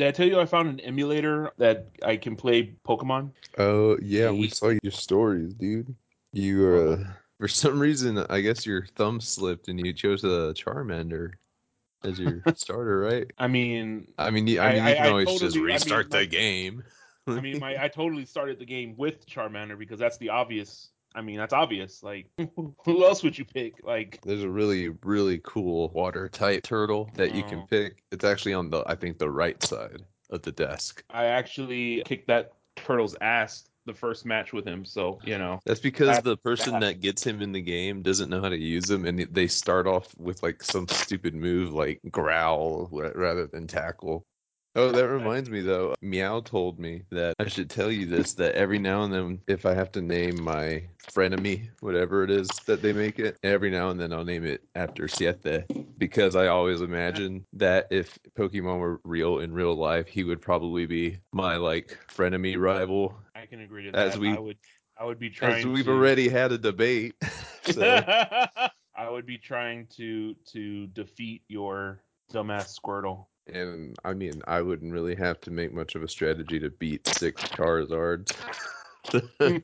Did I tell you I found an emulator that I can play Pokemon? Oh yeah, we saw your stories, dude. You uh, for some reason, I guess your thumb slipped and you chose a Charmander as your starter, right? I mean, I mean, you, I I- mean, you can I always just totally- I mean, restart my- the game. I mean, my I totally started the game with Charmander because that's the obvious. I mean, that's obvious. Like, who else would you pick? Like, There's a really, really cool water type turtle that you can Oh. pick. It's actually on the, I think, the right side of the desk. I actually kicked that turtle's ass the first match with him. So you know, That's because That's the person that gets him in the game doesn't know how to use him and they start off with like some stupid move like growl rather than tackle. Oh, that reminds me though. Meow told me that I should tell you this: that every now and then, if I have to name my frenemy, whatever it is that they make it, every now and then I'll name it after Siete because I always imagine that if Pokemon were real in real life, he would probably be my like frenemy rival. I can agree to that. As we- I would, I would be trying. As we've to... already had a debate. so. I would be trying to to defeat your dumbass Squirtle. And I mean, I wouldn't really have to make much of a strategy to beat six Charizards.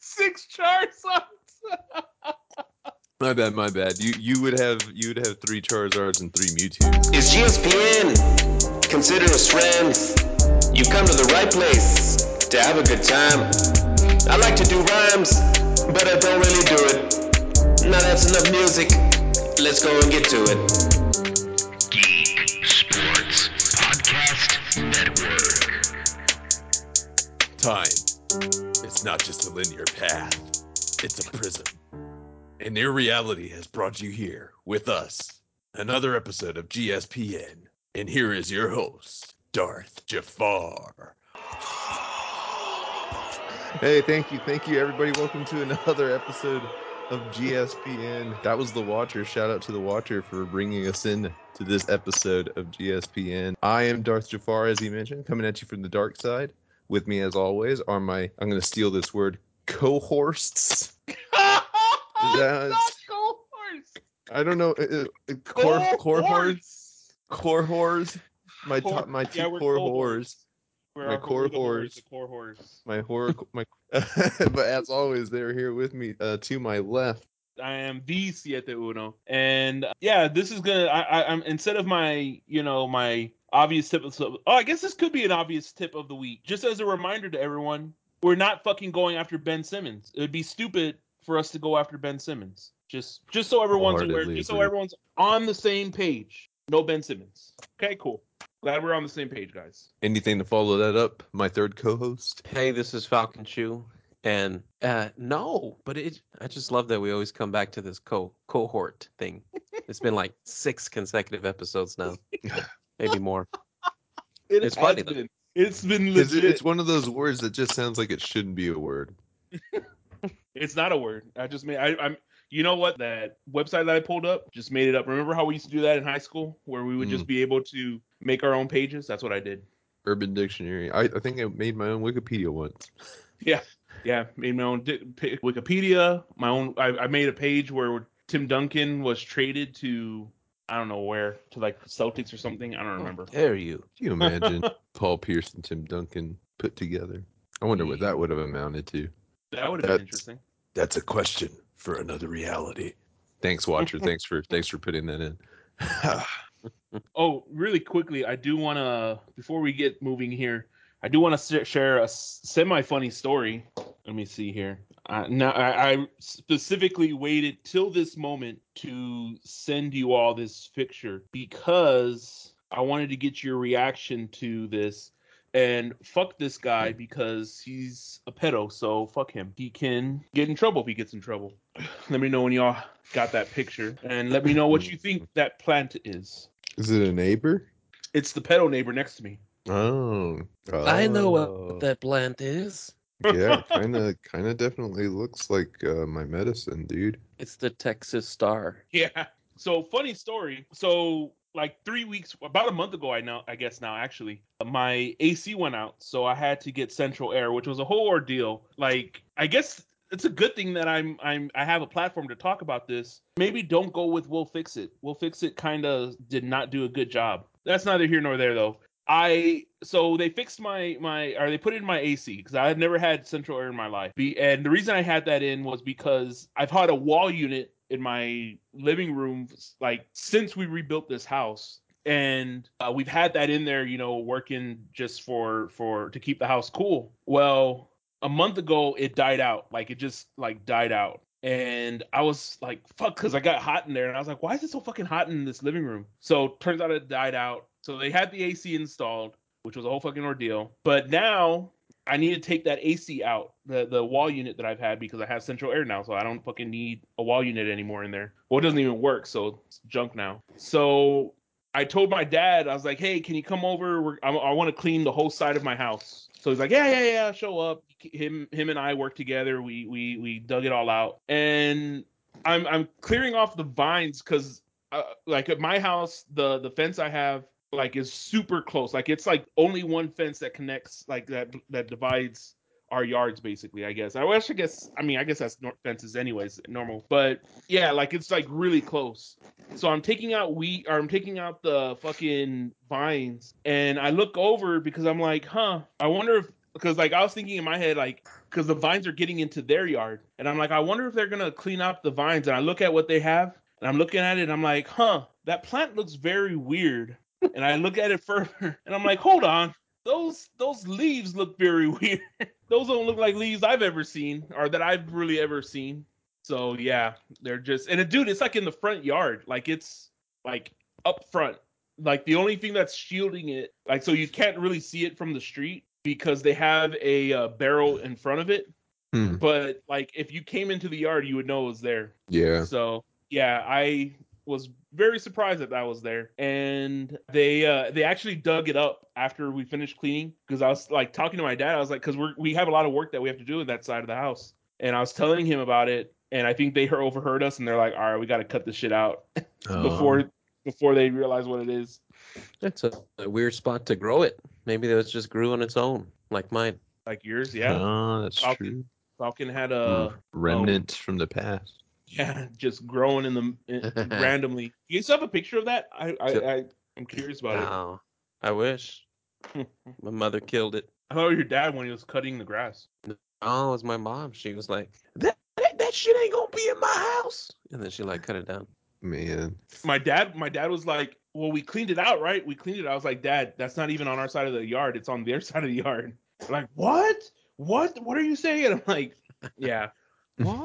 Six Charizards. my bad, my bad. You you would have you would have three Charizards and three Mewtwo. Is GSPN considered a strength? You come to the right place to have a good time. I like to do rhymes, but I don't really do it. Now that's enough music. Let's go and get to it. Geek Sports Podcast Network. Time. It's not just a linear path. It's a prism. And your reality has brought you here with us. Another episode of GSPN. And here is your host, Darth Jafar. Hey, thank you, thank you, everybody. Welcome to another episode of GSPN. That was the Watcher. Shout out to the Watcher for bringing us in to this episode of GSPN. I am Darth Jafar, as he mentioned, coming at you from the dark side. With me, as always, are my I'm going to steal this word cohorts. Cohorts. I don't know. Uh, uh, core core whores, core whores. My top, my two yeah, core whores. My core whores. The core whores. My horror, my. but as always, they're here with me. Uh, to my left. I am the Siete Uno, and uh, yeah, this is gonna. I, I, I'm instead of my, you know, my obvious tip. Of, the. oh, I guess this could be an obvious tip of the week. Just as a reminder to everyone, we're not fucking going after Ben Simmons. It would be stupid for us to go after Ben Simmons. Just, just so everyone's aware, just so everyone's on the same page. No Ben Simmons. Okay, cool. Glad we're on the same page, guys. Anything to follow that up? My third co-host. Hey, this is Falcon Chew. And uh no, but it I just love that we always come back to this co cohort thing. It's been like six consecutive episodes now. Maybe more. It It's funny, though. been. It's been Because legit. it's one of those words that just sounds like it shouldn't be a word. It's not a word. I just mean I, I'm. You know what? That website that I pulled up just made it up. Remember how we used to do that in high school, where we would just mm. be able to make our own pages? That's what I did. Urban Dictionary. I, I think I made my own Wikipedia once. Yeah, yeah. Made my own di- pa- Wikipedia. My own. I, I made a page where Tim Duncan was traded to. I don't know where to like Celtics or something. I don't remember. Dare you? Can you imagine Paul Pierce and Tim Duncan put together? I wonder what that would have amounted to. That would have been interesting. That's a question for another reality. Thanks, Watcher. thanks for thanks for putting that in. Oh, really quickly, I do want to before we get moving here, I do want to share a semi funny story. Let me see here. Uh, now, I, I specifically waited till this moment to send you all this picture because I wanted to get your reaction to this. And fuck this guy because he's a pedo, so fuck him. He can get in trouble if he gets in trouble. Let me know when y'all got that picture, and let me know what you think that plant is. Is it a neighbor? It's the pedo neighbor next to me. Oh, I know Oh. what that plant is. yeah, kind of, kind of, definitely looks like uh, my medicine, dude. It's the Texas Star. Yeah. So funny story. So like three weeks, about a month ago, I know, I guess now actually, my AC went out, so I had to get central air, which was a whole ordeal. Like I guess it's a good thing that I'm I'm I have a platform to talk about this. Maybe don't go with We'll Fix It. We'll Fix It kind of did not do a good job. that's neither here nor there though. I so they fixed my my or they put in my AC because I've never had central air in my life. Be, and the reason I had that in was because I've had a wall unit in my living room like since we rebuilt this house and uh, we've had that in there you know working just for for to keep the house cool well a month ago it died out. Like it just like died out. And i was like fuck because i got hot in there and i was like why is it so fucking hot in this living room? So turns out it died out. So they had the ac installed which was a whole fucking ordeal. But now I need to take that AC out, the the wall unit that I've had because I have central air now, so I don't fucking need a wall unit anymore in there. Well, it doesn't even work, so it's junk now. So I told my dad, I was like, "Hey, can you come over? We're, I, I want to clean the whole side of my house." So he's like, "Yeah, yeah, yeah, show up." Him him and I worked together. We we we dug it all out, and I'm I'm clearing off the vines because uh, like at my house, the the fence I have like is super close. Like it's like only one fence that connects like that that divides our yards basically i guess i wish i guess i mean i guess that's fences anyways normal but yeah like it's like really close so i'm taking out wheat or i'm taking out the fucking vines and i look over because i'm like huh i wonder if because like i was thinking in my head like because the vines are getting into their yard and i'm like i wonder if they're gonna clean up the vines and i look at what they have and i'm looking at it and i'm like huh that plant looks very weird and I look at it further, and I'm like, hold on, those those leaves look very weird. Those don't look like leaves I've ever seen, or that I've really ever seen. So yeah, they're just and dude, it's like in the front yard, like it's like up front. Like the only thing that's shielding it, like so you can't really see it from the street because they have a uh, barrel in front of it. Hmm. But like if you came into the yard, you would know it was there. Yeah. So yeah, I was very surprised that that was there, and they uh, they actually dug it up after we finished cleaning because I was like talking to my dad. I was like, because we we have a lot of work that we have to do in that side of the house, and I was telling him about it, and I think they overheard us, and they're like, all right, we got to cut this shit out Oh. before before they realize what it is. That's a, a weird spot to grow it. Maybe it was just grew on its own, like mine. Like yours, yeah. Oh, that's Falcon. true. Falcon had a Remnant from the past. Yeah, just growing in the in, randomly. You guys have a picture of that? I I, I I'm curious about it. No, I wish. My mother killed it. I thought it was your dad when he was cutting the grass. Oh, it was my mom. She was like, that, that, that shit ain't gonna be in my house. And then she like cut it down. Man. my dad my dad was like well we cleaned it out right we cleaned it i was like dad that's not even on our side of the yard it's on their side of the yard They're like what what what are you saying i'm like yeah What?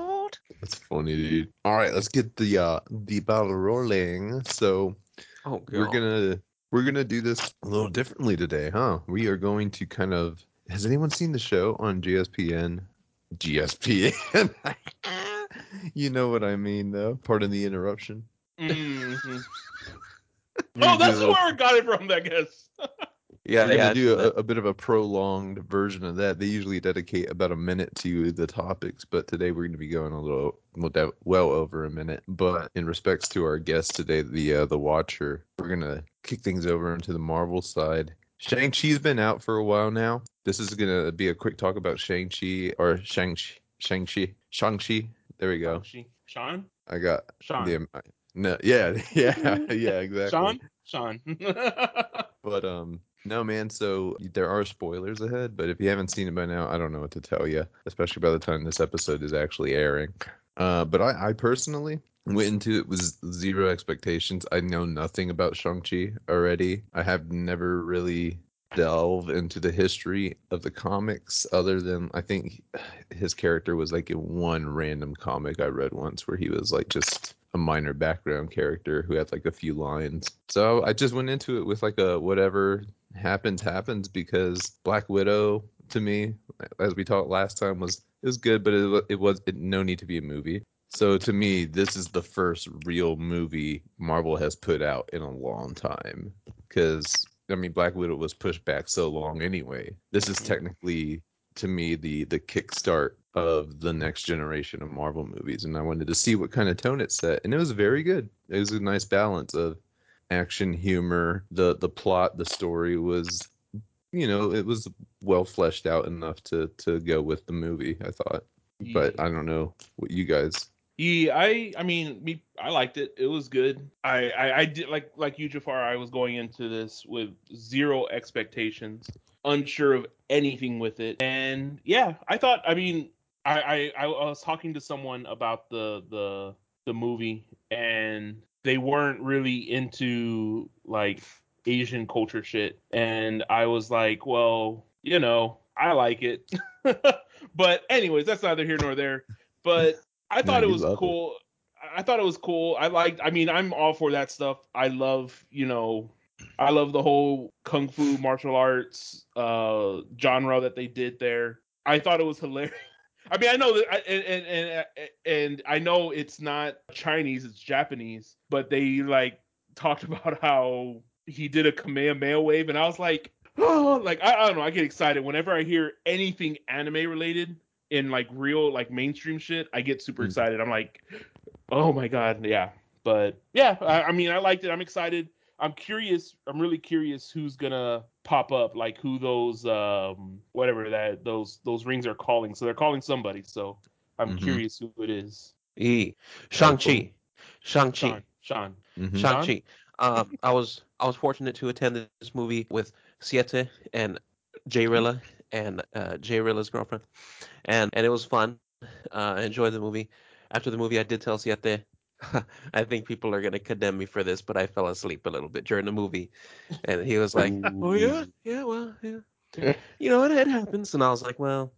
That's funny, dude. All right, let's get the uh the battle rolling. So Oh, God. we're gonna we're gonna do this a little differently today, huh? We are going to kind of. Has anyone seen the show on GSPN? GSPN. you know what I mean, though. Pardon the interruption. Mhm. Oh do that's where i got it from i guess Yeah, We're yeah. gonna do a, a bit of a prolonged version of that. They usually dedicate about a minute to the topics, but today we're going to be going a little well, over a minute. But in respects to our guest today, the uh, the Watcher, we're gonna kick things over into the Marvel side. Shang Chi's been out for a while now. This is gonna be a quick talk about Shang Chi or Shang Shang Chi Shang Chi. There we go. She- sean I got sean the no, yeah, yeah, yeah, exactly. sean sean But um, no, man. So there are spoilers ahead, but if you haven't seen it by now, I don't know what to tell you. Especially by the time this episode is actually airing. Uh, but I, I personally went into it with zero expectations. I know nothing about Shang Chi already. I have never really delved into the history of the comics, other than I think his character was like in one random comic I read once, where he was like just a minor background character who had like a few lines. So I just went into it with like a whatever happens happens because Black Widow to me, as we talked last time, was it was good, but it it was it, no need to be a movie. So to me, this is the first real movie Marvel has put out in a long time because I mean Black Widow was pushed back so long anyway. This is technically to me the the kickstart of the next generation of Marvel movies, and I wanted to see what kind of tone it set, and it was very good. It was a nice balance of action, humor. the The plot, the story was, you know, it was well fleshed out enough to to go with the movie. I thought, but I don't know what you guys Yeah, I I mean, me I liked it. It was good. I, I I did like like you Jafar. I was going into this with zero expectations, unsure of anything with it, and yeah, I thought. I mean, I I, I was talking to someone about the the the movie, and they weren't really into like Asian culture shit, and I was like, well, you know, I like it, but anyways, that's neither here nor there. But I thought it was love it. cool. I thought it was cool. I liked. I mean, I'm all for that stuff. I love, you know, I love the whole kung fu martial arts uh genre that they did there. I thought it was hilarious. I mean, I know that, I- and and and, and I know it's not Chinese, it's Japanese, but they like talked about how he did a Kamehameha wave, and I was like, oh, like I, I don't know, I get excited whenever I hear anything anime related in like real like mainstream shit. I get super Mm. excited. I'm like, oh my god, yeah. But yeah, I, I mean, I liked it. I'm excited. I'm curious. I'm really curious who's gonna pop up, like who those um whatever that those those rings are calling. So they're calling somebody. So I'm Mhm. curious who it is. E. Shang-Chi. Shang-Chi. Sean. Sean. Mhm. Shang-Chi. Um, I was I was fortunate to attend this movie with Siete and Jay Rilla and uh, Jay Rilla's girlfriend, and and it was fun. Uh, I enjoyed the movie. After the movie, I did tell Siete. I think people are gonna condemn me for this, but I fell asleep a little bit during the movie, and he was like, "Oh yeah, yeah, well, yeah, you know, it, it happens." And I was like, "Well,"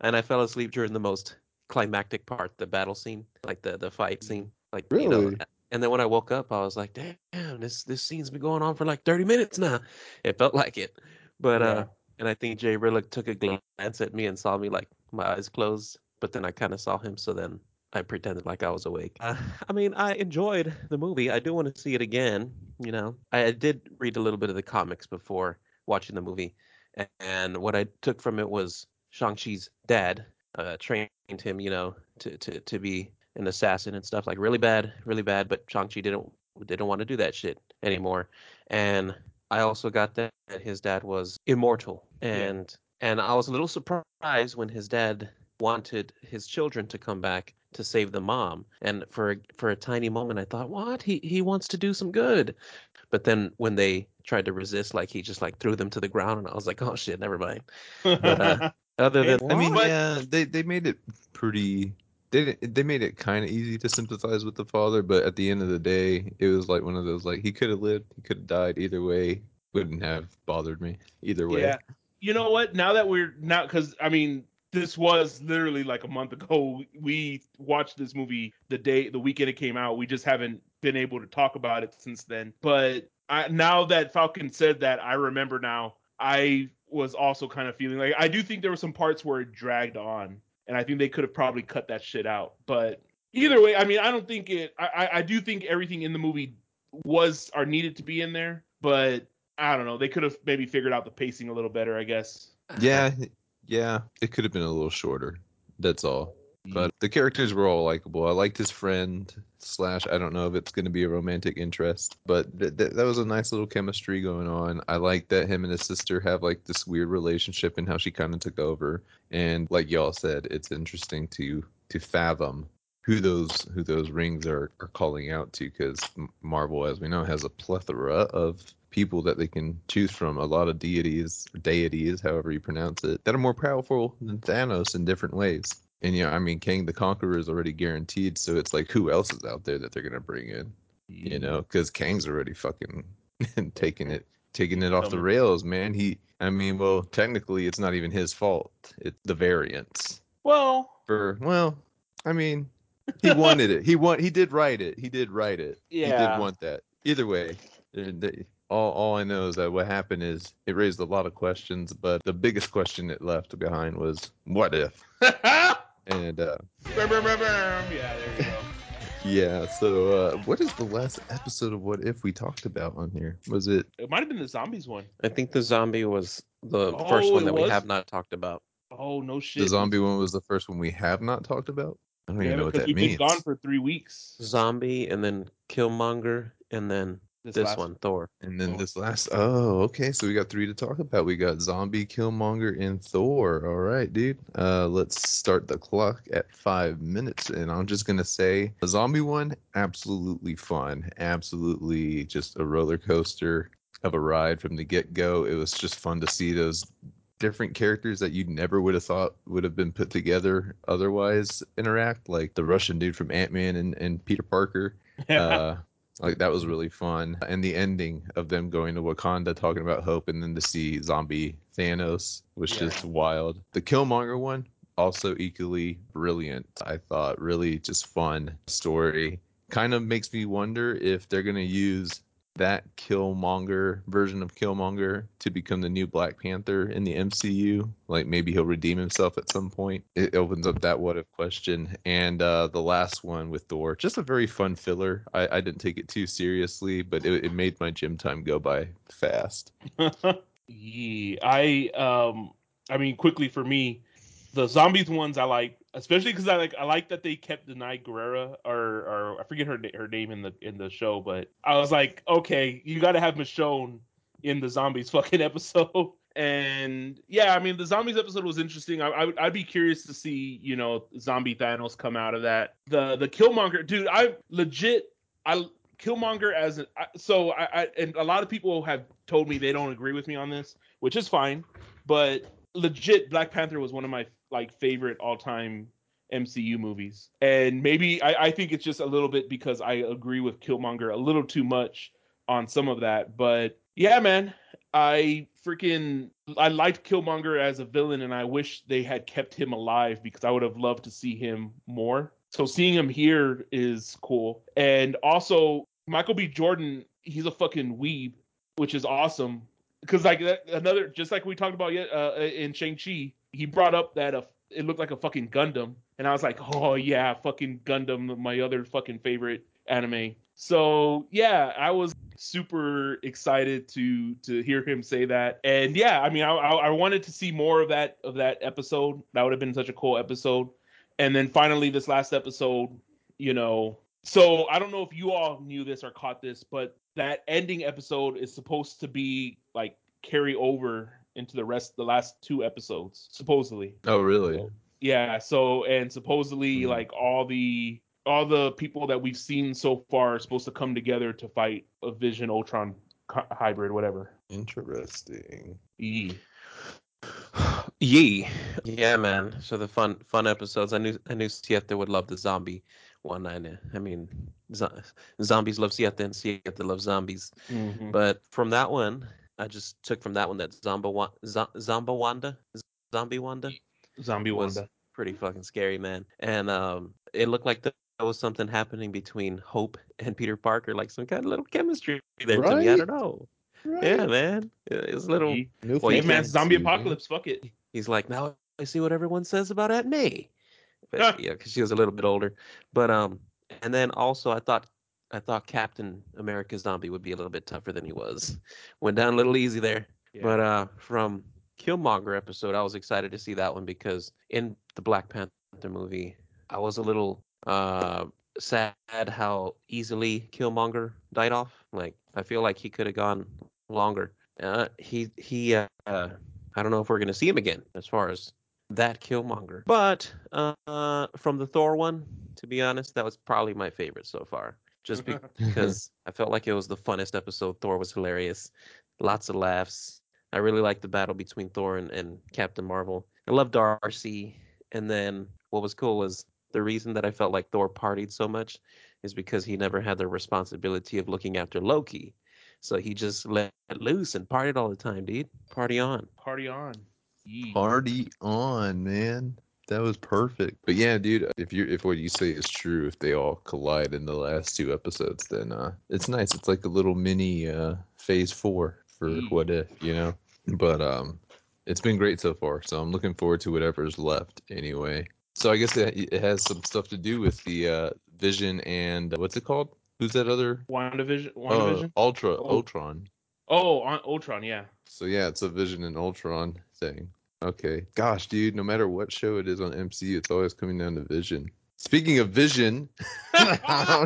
and I fell asleep during the most climactic part, the battle scene, like the the fight scene, like you know, Really? and then when I woke up, I was like, damn, this this scene's been going on for like 30 minutes now. It felt like it. But Yeah. uh and I think Jay Rillick took a glance at me and saw me like my eyes closed, but then I kind of saw him, so then I pretended like I was awake. Uh, I mean, I enjoyed the movie. I do want to see it again, you know. I, I did read a little bit of the comics before watching the movie, a- and what I took from it was Shang-Chi's dad uh, trained him, you know, to, to, to be an assassin and stuff like really bad, really bad. But Shang-Chi didn't didn't want to do that shit anymore. And I also got that, that his dad was immortal, and and I was a little surprised when his dad wanted his children to come back to save the mom. And for for a tiny moment, I thought, what? He he wants to do some good. But then when they tried to resist, like he just like threw them to the ground, and I was like, oh shit, never mind. But, uh, Other than I mean, But- yeah, they they made it pretty. They they made it kind of easy to sympathize with the father, but at the end of the day, it was like one of those like he could have lived, he could have died either way. Wouldn't have bothered me either way. Yeah. You know what? Now that we're now, because I mean, this was literally like a month ago. We watched this movie the day, the weekend it came out. We just haven't been able to talk about it since then. But I, now that Falcon said that, I remember now. I was also kind of feeling like I do think there were some parts where it dragged on, and I think they could have probably cut that shit out. But either way, I mean, I don't think it. I, I, do think everything in the movie was or needed to be in there, but I don't know. They could have maybe figured out the pacing a little better, I guess. Yeah, yeah, it could have been a little shorter. That's all. But the characters were all likable. I liked his friend slash. I don't know if it's going to be a romantic interest, but th- th- that was a nice little chemistry going on. I like that him and his sister have like this weird relationship and how she kind of took over. And like y'all said, it's interesting to to fathom who those who those rings are are calling out to because Marvel, as we know, has a plethora of people that they can choose from. A lot of deities, or deities, however you pronounce it, that are more powerful than Thanos in different ways. And you know, I mean, Kang the Conqueror is already guaranteed, so it's like who else is out there that they're gonna bring in? You know, because Kang's already fucking taking it, taking it off the rails, man. He, I mean, well, technically, it's not even his fault. It's the variants. Well, For well, I mean, he wanted it. He want. He did write it. He did write it. Yeah, He did want that. Either way, all all I know is that what happened is it raised a lot of questions, but the biggest question it left behind was what if. And uh, yeah, there you go. yeah, so uh, what is the last episode of What If we talked about on here? Was it? It might have been the zombies one. I think the zombie was the Oh, first one it that we have not talked about. Oh no shit. The zombie one was the first one we have not talked about. I don't Yeah, even know what because that we've means. been gone for three weeks. Zombie and then Killmonger and then This, This last one, Thor. And then Oh. this last, oh, okay. So we got three to talk about. We got Zombie, Killmonger, and Thor. All right, dude. Uh, let's start the clock at five minutes. And I'm just gonna say, the Zombie one, absolutely fun, absolutely just a roller coaster of a ride from the get go. It was just fun to see those different characters that you never would have thought would have been put together otherwise interact, like the Russian dude from Ant Man and, and Peter Parker. uh, like that was mm. really fun and the ending of them going to wakanda talking about hope and then to see zombie thanos was Yeah. just wild. The killmonger one also equally brilliant i thought. Really just fun story. Kind of makes me wonder if they're going to use that Killmonger version of Killmonger to become the new Black Panther in the MCU. Like maybe he'll redeem himself at some point. It opens up that what if question. And uh, the last one with Thor, just a very fun filler. I, I didn't take it too seriously, but it, it made my gym time go by fast. yeah, I um, I mean, quickly for me, the zombies ones I like, especially because I like I like that they kept Danai Gurira or or I forget her her name in the in the show, but I was like, okay, you got to have Michonne in the zombies fucking episode. And yeah, I mean, the zombies episode was interesting. I, I would I'd be curious to see you know zombie Thanos come out of that. The the Killmonger dude, I legit I Killmonger as an so I, I and a lot of people have told me they don't agree with me on this, which is fine. But legit, Black Panther was one of my like favorite all time MCU movies, and maybe I, I think it's just a little bit because I agree with Killmonger a little too much on some of that. But yeah, man, I freaking I liked Killmonger as a villain, and I wish they had kept him alive because I would have loved to see him more. So seeing him here is cool, and also Michael B. Jordan, he's a fucking weeb, which is awesome. Because like that, another, just like we talked about yet uh, in Shang Chi, he brought up that uh, it looked like a fucking Gundam, and I was like, oh yeah, fucking Gundam, my other fucking favorite anime. So yeah, I was super excited to to hear him say that, and yeah, I mean, I I, I wanted to see more of that of that episode. That would have been such a cool episode. And then finally, this last episode, you know, so I don't know if you all knew this or caught this, but that ending episode is supposed to be like carry over into the rest the last two episodes, supposedly. Oh, really? Yeah, so and supposedly Hmm. like all the all the people that we've seen so far are supposed to come together to fight a Vision Ultron hy- hybrid, whatever. Interesting. E. Yee. Yeah, man. So the fun fun episodes. I knew I knew Siete would love the zombie one. I knew. I mean, zo- zombies love Siete and Siete loves zombies. Mhm. But from that one, I just took from that one that Zomba Wa- Zomba Wanda, Zombie Wanda, Zombie was Wanda. pretty fucking scary, man. And um, it looked like there was something happening between Hope and Peter Parker, like some kind of little chemistry there to me. I don't know. Yeah, man. it's a little. E. Well, Hey man, can't zombie man. apocalypse. Fuck it. He's like, now I see what everyone says about Aunt May. Ah. But, yeah, because she was a little bit older. But um, and then also I thought I thought Captain America Zombie would be a little bit tougher than he was. Went down a little easy there. Yeah. But uh, from Killmonger episode, I was excited to see that one because in the Black Panther movie, I was a little uh sad how easily Killmonger died off. Like I feel like he could have gone longer. Uh, he he uh, uh, I don't know if we're gonna see him again as far as that Killmonger. But uh, from the Thor one, to be honest, that was probably my favorite so far. Just be- mm-hmm. because I felt like it was the funnest episode. Thor was hilarious, lots of laughs. I really liked the battle between Thor and, and Captain Marvel. I love Darcy. And then what was cool was the reason that I felt like Thor partied so much is because he never had the responsibility of looking after Loki. So he just let loose and partied all the time, dude. Party on. Party on. Party on, man. That was perfect. But yeah, dude, if you if what you say is true, if they all collide in the last two episodes, then uh it's nice. It's like a little mini uh phase four for Mm. what if, you know? But um it's been great so far, so I'm looking forward to whatever's left anyway. So I guess it, it has some stuff to do with the uh Vision and what's it called? Who's that other? WandaVision. Uh, WandaVision. Ultra Oh. Ultron. Oh, on Ultron. Yeah. So yeah, it's a Vision and Ultron thing. Okay. Gosh, dude, no matter what show it is on MCU, it's always coming down to Vision. Speaking of Vision, that,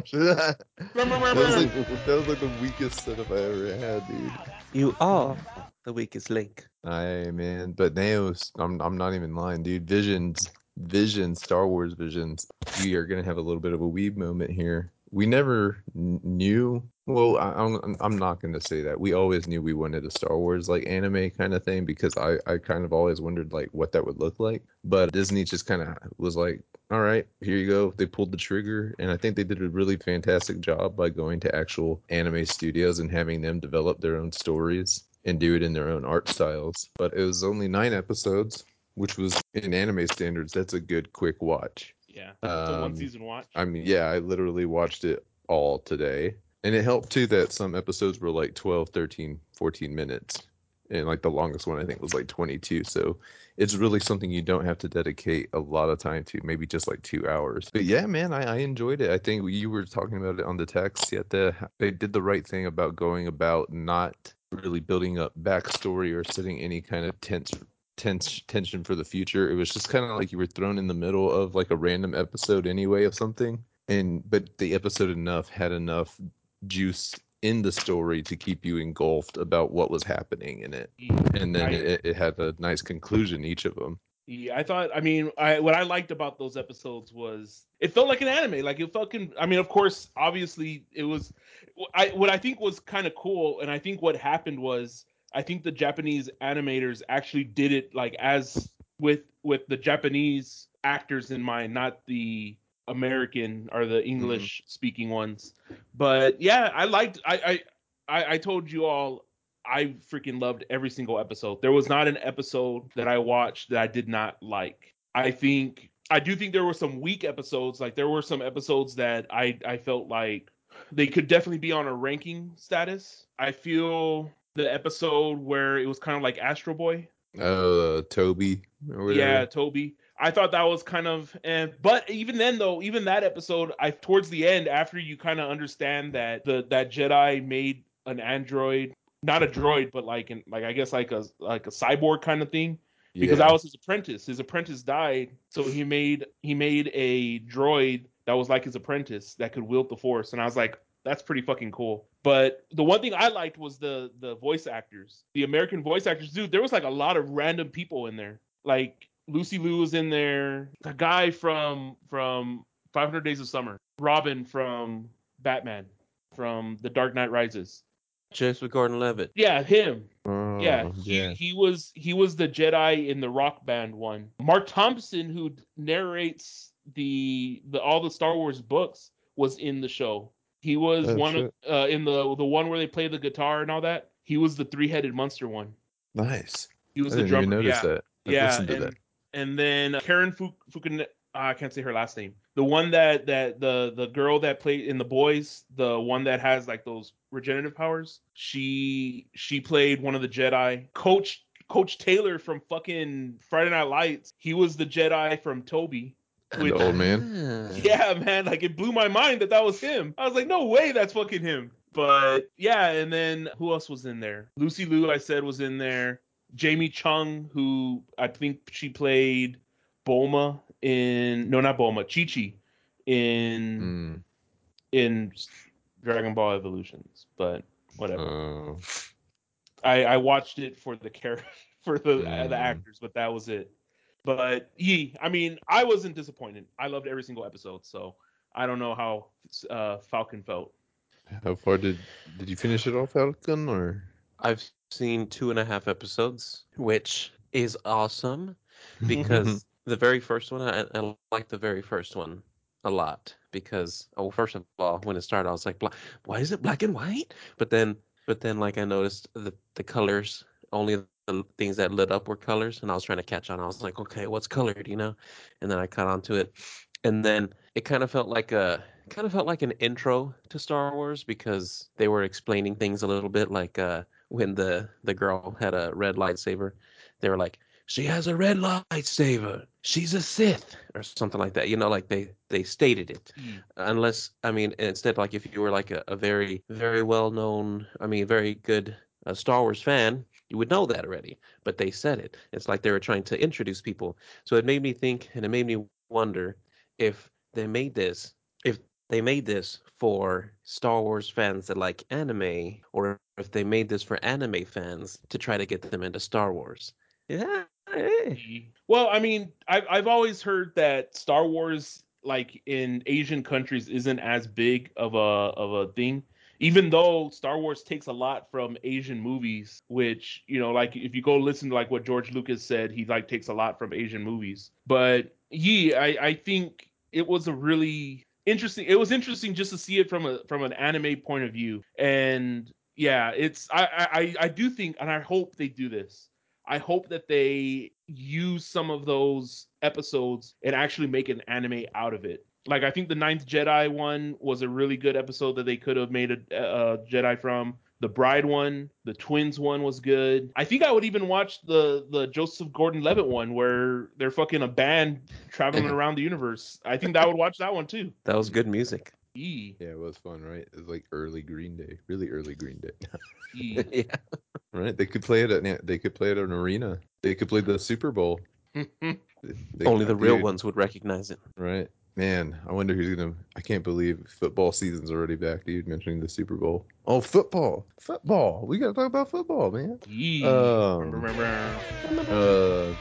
was like, that was like the weakest setup I ever had, dude. You are the weakest link. I man, but Naos, I'm I'm not even lying, dude. Visions, Visions, Star Wars Visions. We are gonna have a little bit of a weeb moment here. We never kn- knew. Well, I, I'm I'm not gonna say that. We always knew we wanted a Star Wars like anime kind of thing because I I kind of always wondered like what that would look like. But Disney just kind of was like, all right, here you go. They pulled the trigger, and I think they did a really fantastic job by going to actual anime studios and having them develop their own stories and do it in their own art styles. But it was only nine episodes, which was in anime standards, that's a good quick watch. Yeah. so one Um, season watch. I mean, yeah, I literally watched it all today. And it helped too that some episodes were like 12, 13, 14 minutes. And like the longest one I think was like 22. So it's really something you don't have to dedicate a lot of time to, maybe just like two hours. But yeah, man, I, I enjoyed it. I think you were talking about it on the text. Yet the, they did the right thing about going about not really building up backstory or setting any kind of tense tense tension for the future. It was just kind of like you were thrown in the middle of like a random episode anyway of something. And but the episode enough had enough juice in the story to keep you engulfed about what was happening in it. And then I- it, it had a nice conclusion each of them. Yeah, I thought. I mean, I what I liked about those episodes was it felt like an anime. Like it fucking. I mean, of course, obviously, it was. I what I think was kind of cool, and I think what happened was I think the Japanese animators actually did it like as with with the Japanese actors in mind, not the American or the mm-hmm. English speaking ones. But yeah, I liked. I I I, I told you all I freaking loved every single episode. There was not an episode that I watched that I did not like. I think I do think there were some weak episodes. Like there were some episodes that I I felt like they could definitely be on a ranking status. I feel the episode where it was kind of like Astro Boy. Uh, Toby. Yeah, Toby. I thought that was kind of, eh. but even then though, even that episode, I towards the end, after you kind of understand that the that Jedi made an android, not a droid, but like an like I guess like a like a cyborg kind of thing, because Yeah. that was his apprentice. His apprentice died, so he made he made a droid that was like his apprentice that could wield the Force, and I was like, that's pretty fucking cool. But the one thing I liked was the the voice actors, the American voice actors. Dude, there was like a lot of random people in there. Like Lucy Liu was in there. The guy from from 500 Days of Summer, Robin from Batman, from The Dark Knight Rises. Joseph Gordon-Levitt. Yeah, him. Oh, Yeah, he, yeah. he was he was the Jedi in the Rock Band one. Marc Thompson, who narrates the the all the Star Wars books, was in the show. He was Oh, one of uh, in the the one where they play the guitar and all that. He was the three headed monster one. Nice. He was I the didn't drummer. even notice yeah, that. I've yeah, listened to and, that. and then Karen Fuk, Fukin, uh, I can't say her last name. The one that that the the girl that played in the boys, the one that has like those regenerative powers. She she played one of the Jedi. Coach Coach Taylor from fucking Friday Night Lights. He was the Jedi from Toby. The old man. Ah. Yeah, man, like it blew my mind that that was him. I was like, no way, that's fucking him. But yeah, and then who else was in there? Lucy Liu, I said, was in there. Jamie Chung, who I think she played Bulma in no, not Bulma, Chi Chi in Mm. in Dragon Ball Evolutions. But whatever. Oh. I I watched it for the care for the Mm. the actors, but that was it. But ye, I mean, I wasn't disappointed. I loved every single episode, so I don't know how uh, Falcon felt. How far did did you finish it all, Falcon? Or I've seen two and a half episodes, which is awesome because the very first one, I, I like the very first one a lot because, oh, first of all, when it started, I was like, why is it black and white? But then, but then, like I noticed the the colors, only the things that lit up were colors, and I was trying to catch on. I was like, okay, what's colored, you know? And then I caught on to it, and then it kind of felt like a kind of felt like an intro to Star Wars because they were explaining things a little bit like uh when the the girl had a red lightsaber they were like she has a red lightsaber she's a sith or something like that you know like they they stated it Mm. unless i mean instead like if you were like a, a very very well known i mean very good uh, star wars fan you would know that already but they said it it's like they were trying to introduce people so it made me think and it made me wonder if they made this, if they made this for Star Wars fans that like anime, or if they made this for anime fans to try to get them into Star Wars. Yeah. eh. Well, I mean, I've I've always heard that Star Wars, like in Asian countries, isn't as big of a of a thing. Even though Star Wars takes a lot from Asian movies, which you know, like if you go listen to like what George Lucas said, he like takes a lot from Asian movies. But yeah, I I think it was a really interesting. It was interesting just to see it from a from an anime point of view, and yeah, it's I I I- do think, and I hope they do this. I hope that they use some of those episodes and actually make an anime out of it. Like I think the Ninth Jedi one was a really good episode that they could have made a, a Jedi from. The Bride one, the Twins one was good. I think I would even watch the the Joseph Gordon-Levitt one where they're fucking a band traveling around the universe. I think that I would watch that one too. That was good music. Yee, Yeah, it was fun, right? It was like early Green Day, really early Green Day. yee. yeah. right? They could play it at they could play it at an arena. They could play the Super Bowl. They- Only the real dude, ones would recognize it. Right. Man, I wonder who's gonna. I can't believe football season's already back, dude. Mentioning the Super Bowl. Oh, football, football. We gotta talk about football, man. Yee. Um, uh,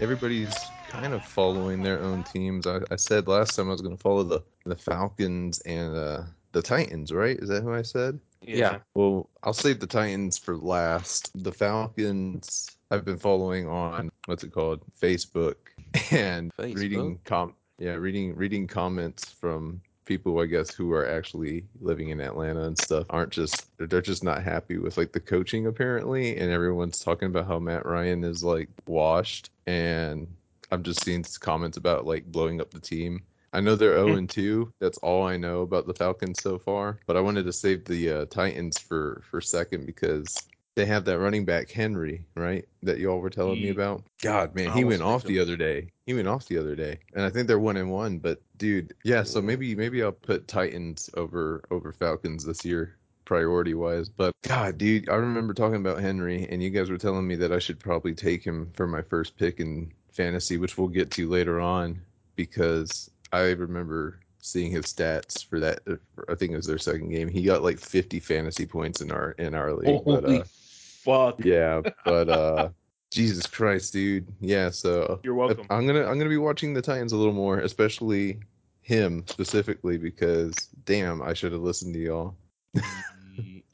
everybody's kind of following their own teams. I, I said last time I was gonna follow the the Falcons and uh, the Titans. Right? Is that who I said? Yeah. Well, I'll save the Titans for last. The Falcons I've been following on what's it called? Facebook and reading Facebook? com yeah, reading reading comments from people I guess who are actually living in Atlanta and stuff aren't just they're just not happy with like the coaching apparently and everyone's talking about how Matt Ryan is like washed and I'm just seeing comments about like blowing up the team. I know they're 0 and 2. That's all I know about the Falcons so far. But I wanted to save the uh, Titans for for second because they have that running back Henry, right? That y'all were telling me about. God, man, he went off the other day. He went off the other day, and I think they're one and one. But dude, yeah. So maybe maybe I'll put Titans over over Falcons this year priority wise. But God, dude, I remember talking about Henry, and you guys were telling me that I should probably take him for my first pick in fantasy, which we'll get to later on, because I remember seeing his stats for that. uh, I think it was their second game. He got like 50 fantasy points in our in our league. but, uh, fuck. yeah, but uh, Jesus Christ, dude. Yeah, so You're welcome. I'm gonna I'm gonna be watching the Titans a little more, especially him specifically because damn, I should have listened to y'all.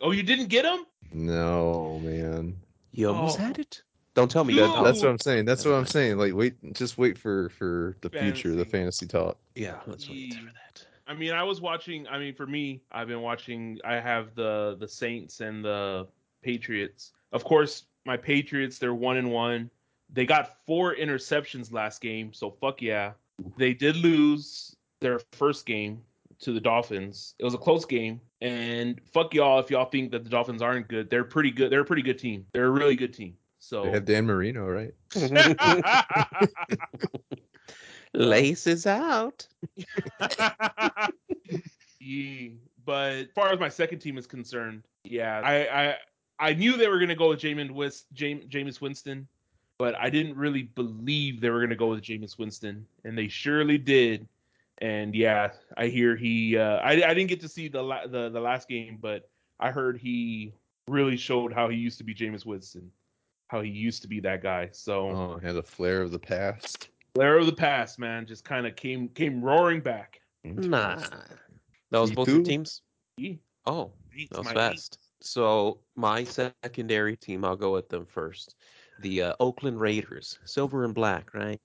oh, you didn't get him? No, man. You almost Oh. had it. Don't tell me That, did. that's what I'm saying. That's what I'm saying. Like, wait, just wait for for the future, the Fantasy. fantasy talk. Yeah, let's wait Ye- for that. I mean, I was watching. I mean, for me, I've been watching. I have the the Saints and the Patriots. Of course, my Patriots. They're one and one. They got four interceptions last game, so fuck yeah. They did lose their first game to the Dolphins. It was a close game, and fuck y'all if y'all think that the Dolphins aren't good. They're pretty good. They're a pretty good team. They're a really good team. So They have Dan Marino, right? Laces out. yeah, but as far as my second team is concerned, yeah, I I, I knew they were gonna go with Jameis Wis, Jame, Jameis Winston, but I didn't really believe they were gonna go with Jameis Winston, and they surely did. And yeah, I hear he. Uh, I I didn't get to see the la- the the last game, but I heard he really showed how he used to be Jameis Winston, how he used to be that guy. So Oh, had a flair of the past. Blair of the past, man, just kind of came came roaring back. Nah. That was Me both your teams? Yeah, Oh, that was my fast. So my secondary team, I'll go with them first. The uh, Oakland Raiders, silver and black, right?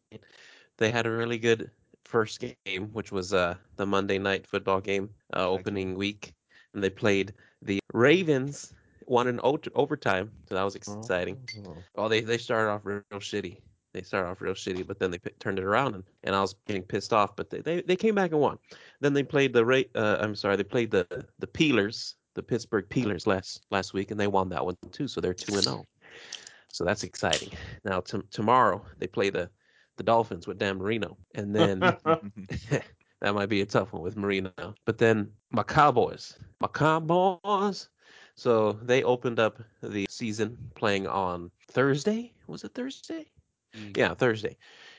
They had a really good first game, which was uh, the Monday night football game, uh, opening week, and they played the Ravens. Won in ot- overtime, so that was exciting. Oh. Oh, they they started off real, real shitty. They started off real shitty, but then they p- turned it around, and, and I was getting pissed off. But they, they, they came back and won. Then they played the Ra- uh, I'm sorry, they played the the Peelers, the Pittsburgh Peelers last last week, and they won that one too. So they're two and zero. So that's exciting. Now t- tomorrow they play the the Dolphins with Dan Marino, and then that might be a tough one with Marino. But then my Cowboys, my Cowboys. So they opened up the season playing on Thursday. Was it Thursday? Mm. Yeah, Thursday.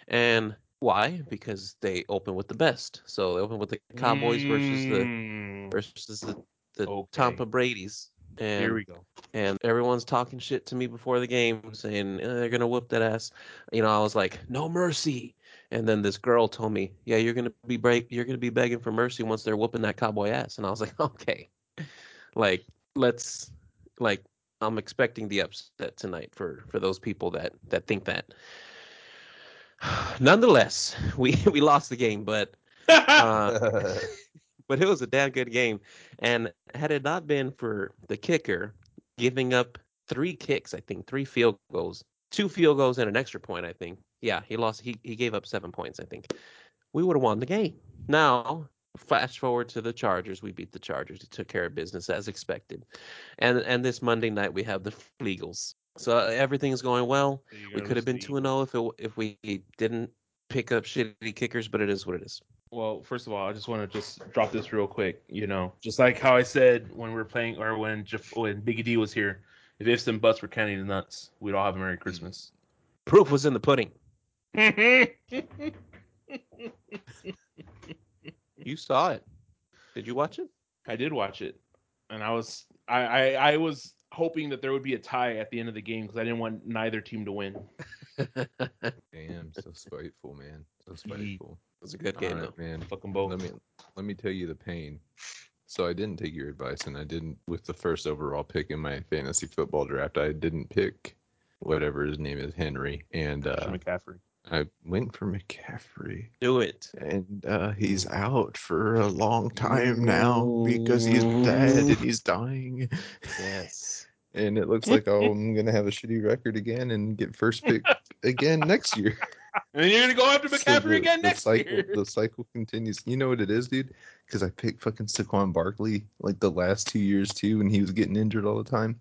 And Why? Because they open with the best. So they open with the Cowboys versus the Mm, versus the, the Okay. Tampa Brady's. And Here we go. and everyone's talking shit to me before the game, saying "Eh, they're gonna whoop that ass. You know, I was like, no mercy. And then this girl told me, yeah, you're gonna be break, you're gonna be begging for mercy once they're whooping that cowboy ass. And I was like, okay, like let's, like I'm expecting the upset tonight for for those people that that think that. Nonetheless, we we lost the game, but uh, but it was a damn good game. And had it not been for the kicker giving up three kicks, I think three field goals, two field goals and an extra point, I think. Yeah, he lost. He he gave up seven points, I think. We would have won the game. Now, fast forward to the Chargers. We beat the Chargers. It took care of business as expected. And and this Monday night we have the Flegels. So uh, everything's going well. We could have been two and zero if it, if we didn't pick up shitty kickers, but it is what it is. Well, first of all, I just want to just drop this real quick. You know, just like how I said when we were playing, or when Jeff, when Biggie D was here, if ifs and buts were counting the nuts, we'd all have a Merry Christmas. Proof was in the pudding. You saw it. Did you watch it? I did watch it, and I was I, I I was hoping that there would be a tie at the end of the game because I didn't want neither team to win. Damn, so spiteful, man. So spiteful. It was a good All game right, man. Fuck them both. Let me let me tell you the pain. So I didn't take your advice, and I didn't with the first overall pick in my fantasy football draft. I didn't pick whatever his name is, Henry, and uh, McCaffrey. I went for McCaffrey, Do it. and uh, he's out for a long time now because he's dead and he's dying. Yes. And it looks like oh, I'm gonna have a shitty record again and get first pick again next year. And you're gonna go after So McCaffrey the- again the next cycle, year. The cycle continues. You know what it is, dude? Because I picked fucking Saquon Barkley like the last two years too, and he was getting injured all the time.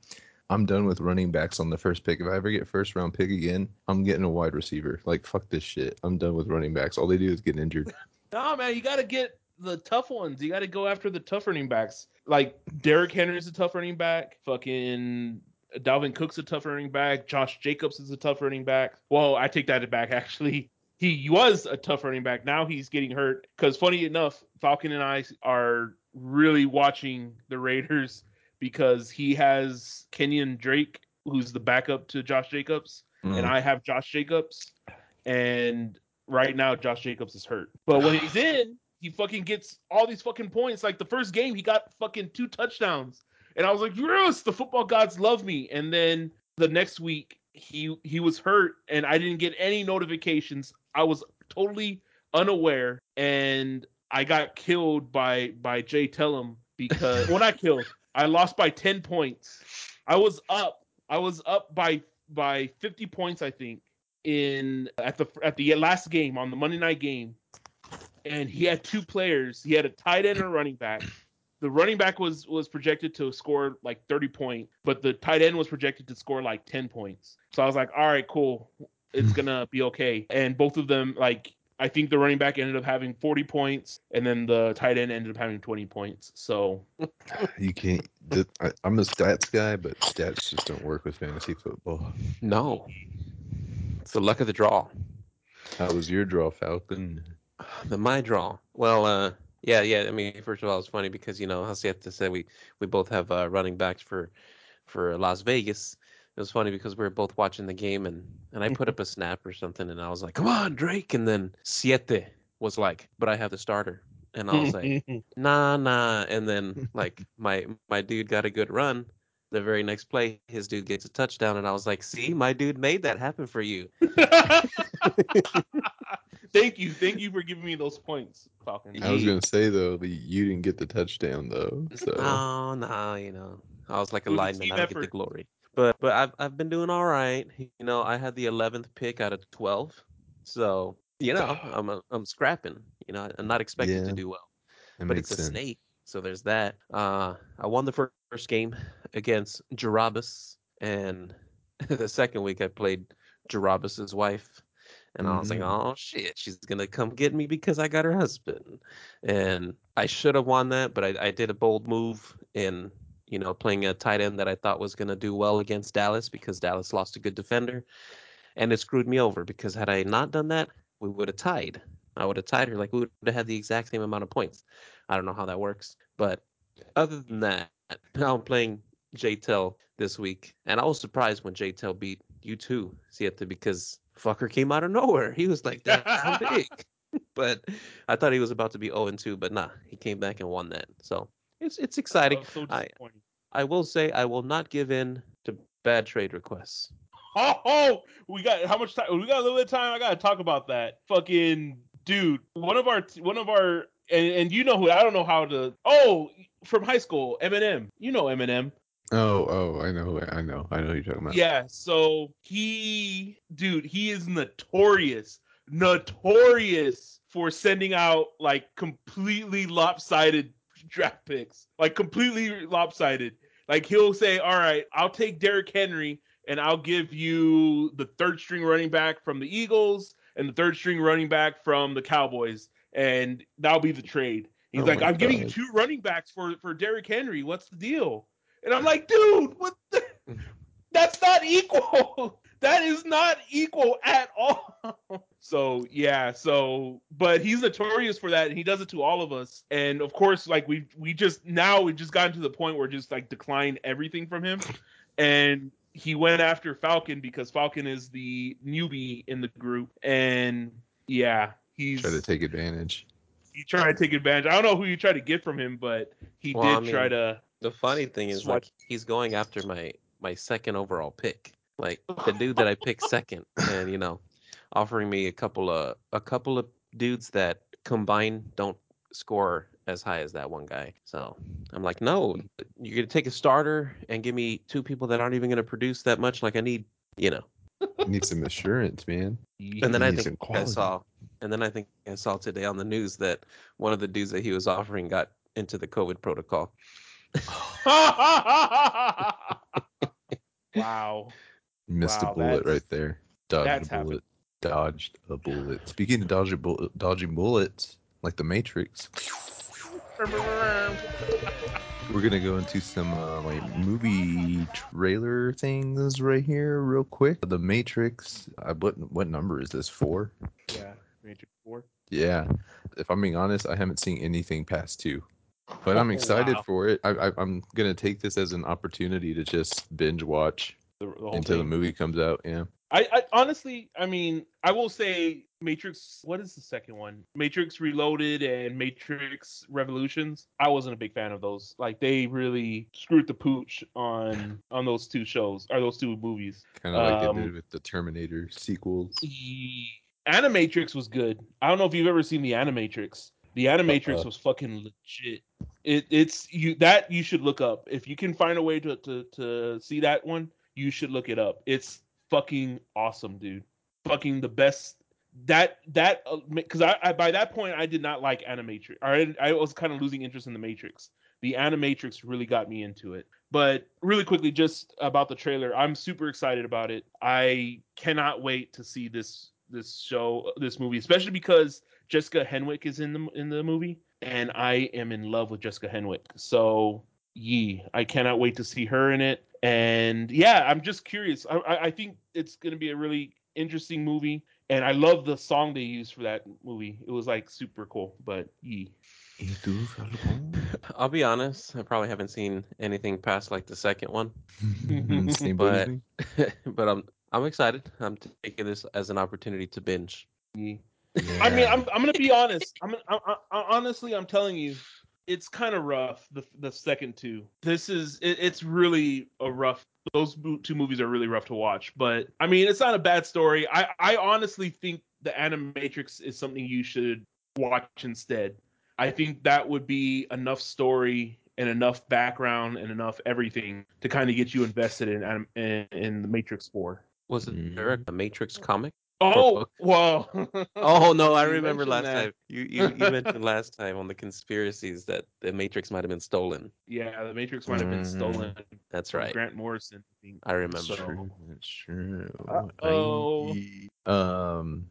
I'm done with running backs on the first pick. If I ever get first round pick again, I'm getting a wide receiver. Like fuck this shit. I'm done with running backs. All they do is get injured. No, man, you gotta get the tough ones. You gotta go after the tough running backs. Like Derrick Henry's a tough running back. Fucking Dalvin Cook's a tough running back. Josh Jacobs is a tough running back. Well, I take that back. Actually, he was a tough running back. Now he's getting hurt. Because funny enough, Falcon and I are really watching the Raiders because he has Kenyan Drake, who's the backup to Josh Jacobs, and mm. I have Josh Jacobs. And right now, Josh Jacobs is hurt. But when he's in, he fucking gets all these fucking points. Like the first game, he got fucking two touchdowns. And I was like, yes, the football gods love me. And then the next week, he he was hurt, and I didn't get any notifications. I was totally unaware, and I got killed by by Jay Tellum because well, not killed. I lost by ten points. I was up. I was up by by fifty points, I think, in at the at the last game on the Monday night game, and he had two players. He had a tight end and a running back. The running back was was projected to score like 30 points, but the tight end was projected to score like 10 points. So I was like, all right, cool. It's gonna be okay. And both of them, like, I think the running back ended up having 40 points, and then the tight end ended up having 20 points. So You can't. I, I'm a stats guy, but stats just don't work with fantasy football. No. It's the luck of the draw. How was your draw, Falcon? The my draw. Well, uh, yeah, yeah. I mean, first of all, it's funny because you know, Hasieta said we we both have uh, running backs for for Las Vegas. It was funny because we were both watching the game and and I put up a snap or something and I was like, "Come on, Drake!" And then Siete was like, "But I have the starter," and I was like, "Nah, nah." And then like my my dude got a good run. The very next play, his dude gets a touchdown, and I was like, "See, my dude made that happen for you." thank you, thank you for giving me those points, Falcon. I was gonna say though, but you didn't get the touchdown though. So No, no, you know, I was like a It was lineman. I don't get the glory. But but I've I've been doing all right. You know, I had the eleventh pick out of twelve, so you know I'm a, I'm scrapping. You know, I'm not expecting Yeah, to do well, that but makes it's a sense. snake, so there's that. Uh, I won the first game against Jarabas, and the second week I played Jarabas's wife. And I was like, Mhm. oh shit, she's gonna come get me because I got her husband. And I should have won that, but I, I did a bold move in, you know, playing a tight end that I thought was gonna do well against Dallas because Dallas lost a good defender. And it screwed me over because had I not done that, we would have tied. I would have tied her. Like we would have had the exact same amount of points. I don't know how that works, but other than that, now I'm playing JTEL this week, and I was surprised when JTEL beat you too, Siete, because fucker came out of nowhere. He was like that big, but I thought he was about to be 0 and 2, but nah, he came back and won that. So it's it's exciting. Oh, so I- I will say I will not give in to bad trade requests. Oh, oh, we got how much time? We got a little bit of time. I gotta talk about that. Fucking dude, one of our one of our and, and you know who I don't know how to. Oh, from high school, Eminem. You know Eminem. Oh, oh, I know, I know, I know who you're talking about. Yeah. So he, dude, he is notorious, notorious for sending out like completely lopsided draft picks, like completely lopsided. Like he'll say, "All right, I'll take Derrick Henry, and I'll give you the third string running back from the Eagles and the third string running back from the Cowboys, and that'll be the trade." He's Oh like, "I'm giving you two running backs for for Derrick Henry. What's the deal?" And I'm like, "Dude, what? The? Mm-hmm. That's not equal. That is not equal at all." so yeah, so but he's notorious for that, and he does it to all of us. And of course, like we we just now we've just gotten to the point where just like decline everything from him, and he went after Falcon because Falcon is the newbie in the group, and yeah, he's Try to take advantage. he tried to take advantage. I don't know who you tried to get from him, but he Well, did I try to. The funny thing is, Swat- like, he's going after my my second overall pick, like the dude that I picked second, and you know, offering me a couple of a couple of dudes that combined don't score as high as that one guy. So I'm like, no, you're gonna take a starter and give me two people that aren't even gonna produce that much. Like I need, you know. You need some assurance, man. And then I need some think I saw, and then I think I saw today on the news that one of the dudes that he was offering got into the COVID protocol. wow. Missed Wow, a bullet right there. Dodged a bullet. happened. Dodged a bullet. Speaking of dodging, bull- dodging bullets, like the Matrix, we're gonna go into some uh, like movie trailer things right here, real quick. The Matrix. I, what what number is this? Four. yeah, Matrix Four. Yeah. If I'm being honest, I haven't seen anything past two. But I'm excited wow. for it. I, I, I'm gonna take this as an opportunity to just binge watch The, the until the movie comes out. Yeah. I, I honestly, I mean, I will say Matrix. What is the second one? Matrix Reloaded and Matrix Revolutions. I wasn't a big fan of those. Like they really screwed the pooch on on those two shows or those two movies. Kind of like Um, they did with the Terminator sequels. The Animatrix was good. I don't know if you've ever seen the Animatrix. The Animatrix Uh-uh. was fucking legit. It, it's you that you should look up if you can find a way to, to to see that one. You should look it up. It's fucking awesome, dude. Fucking the best. That that uh, because I, I by that point I did not like Animatrix. I I was kind of losing interest in the Matrix. The Animatrix really got me into it. But really quickly, just about the trailer, I'm super excited about it. I cannot wait to see this this show, this movie, especially because Jessica Henwick is in the in the movie, and I am in love with Jessica Henwick. So, yee, I cannot wait to see her in it. And yeah, I'm just curious. I, I I think it's going to be a really interesting movie, and I love the song they used for that movie. It was like super cool. But yee. I'll be honest, I probably haven't seen anything past like the second one, But- but I'm I'm excited. I'm taking this as an opportunity to binge. yee. I mean, I'm I'm gonna be honest. I'm, I, I, honestly, I'm telling you, it's kind of rough. The the second two. This is it, it's really a rough. Those two movies are really rough to watch. But I mean, it's not a bad story. I I honestly think the Animatrix is something you should watch instead. I think that would be enough story and enough background and enough everything to kind of get you invested in Anim- in, in the Matrix Four. Was it Mhm. there a Matrix comic? Oh whoa. Oh no, I remember last that. time. You, you you mentioned last time on the conspiracies that the Matrix might have been stolen. Yeah, the Matrix might have been Mhm. stolen. That's right. Grant Morrison. being- I remember. So- True, that's true. Uh-oh. Um,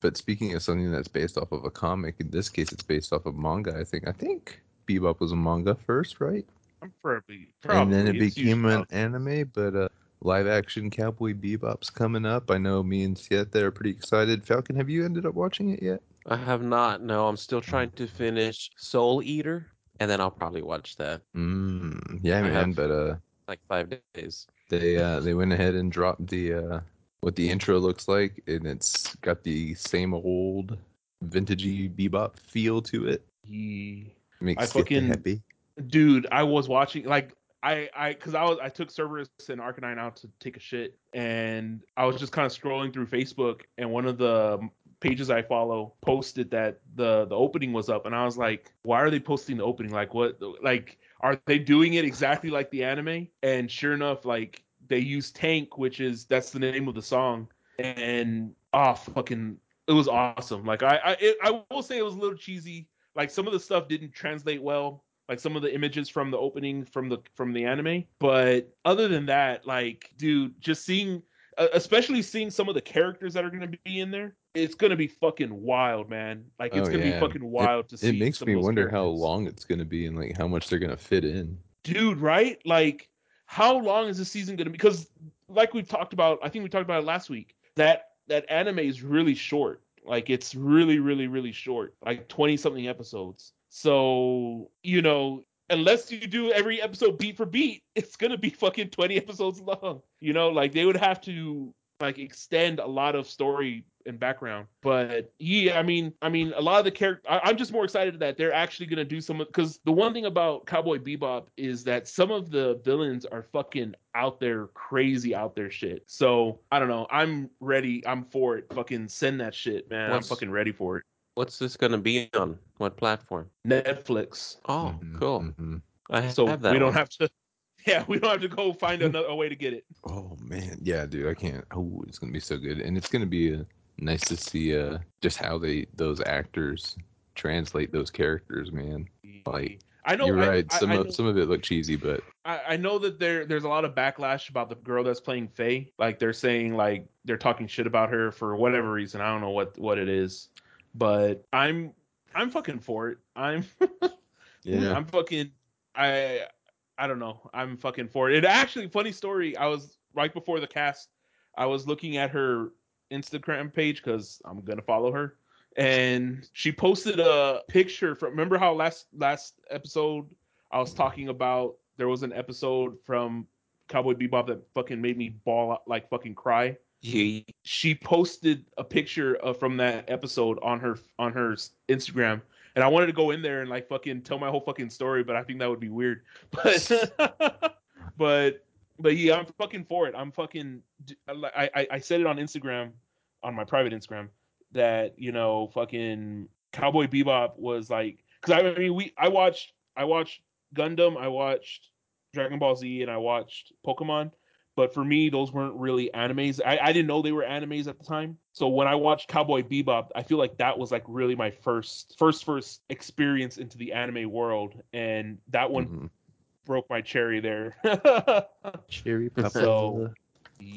but speaking of something that's based off of a comic, in this case, it's based off of manga. I think. I think Bebop was a manga first, right? I'm probably, and then it it's became an anime. But uh, live action Cowboy Bebop's coming up. I know me and Siete are pretty excited. Falcon, have you ended up watching it yet? I have not. No, I'm still trying to finish Soul Eater, and then I'll probably watch that Mm, yeah, I man. have. But uh, like five days. they uh they went ahead and dropped the uh what the intro looks like, and it's got the same old vintagey Bebop feel to it. He, Makes I fucking- happy. dude, I was watching like I I because I was I took Cerberus and Arcanine out to take a shit, and I was just kind of scrolling through Facebook, and one of the pages I follow posted that the the opening was up, and I was like, why are they posting the opening? Like what? Like are they doing it exactly like the anime? And sure enough, like they use Tank, which is that's the name of the song, and oh fucking, it was awesome. Like I I it, I will say it was a little cheesy. Like some of the stuff didn't translate well like some of the images from the opening from the from the anime. But other than that like dude just seeing especially seeing some of the characters that are going to be in there it's going to be fucking wild man. Like it's Oh, going to yeah. be fucking wild to see It makes me wonder how long it's gonna be and like how much they're gonna fit in. dude right? Like how long is this season going to be? Because like we've talked about i think we talked about it last week that that anime is really short. Like it's really really really short. Like 20 something episodes so you know unless you do every episode beat for beat it's going to be fucking 20 episodes long. You know like they would have to like extend a lot of story and background. But yeah i mean i mean a lot of the character i'm just more excited that they're actually going to do some because the one thing about cowboy bebop is that some of the villains are fucking out there crazy out there shit. So i don't know. I'm ready. I'm for it. Fucking send that shit man. I'm fucking ready for it What's this gonna be on? What platform? netflix Oh, Mhm, cool. mhm. I so have that. we don't one. have to yeah we don't have to go find another a way to get it Oh man, yeah, dude, I can't. Oh, it's gonna be so good, and it's gonna be uh, nice to see uh just how they those actors translate those characters, man. Like, i know You're right. I, Some I, of know, some of it looked cheesy, but I, I know that there there's a lot of backlash about the girl that's playing Faye. Like they're saying like they're talking shit about her for whatever reason. I don't know what what it is, but I'm I'm fucking for it. I'm yeah. I'm fucking I I don't know. I'm fucking for it. It actually funny story. I was right before the cast. I was looking at her Instagram page because I'm gonna follow her, and she posted a picture from. Remember how last last episode I was talking about there was an episode from Cowboy Bebop that fucking made me ball out, like fucking cry Ye- she posted a picture of, from that episode on her on her Instagram, and I wanted to go in there and like fucking tell my whole fucking story, but I think that would be weird. But but but yeah, I'm fucking for it. I'm fucking. I I, I said it on Instagram, on my private Instagram, that you know fucking Cowboy Bebop was like because I mean we I watched I watched Gundam, I watched Dragon Ball Z, and I watched Pokemon but for me those weren't really animes I, I didn't know they were animes at the time so when i watched cowboy bebop i feel like that was like really my first first first experience into the anime world and that one Mhm. broke my cherry there cherry pop. So-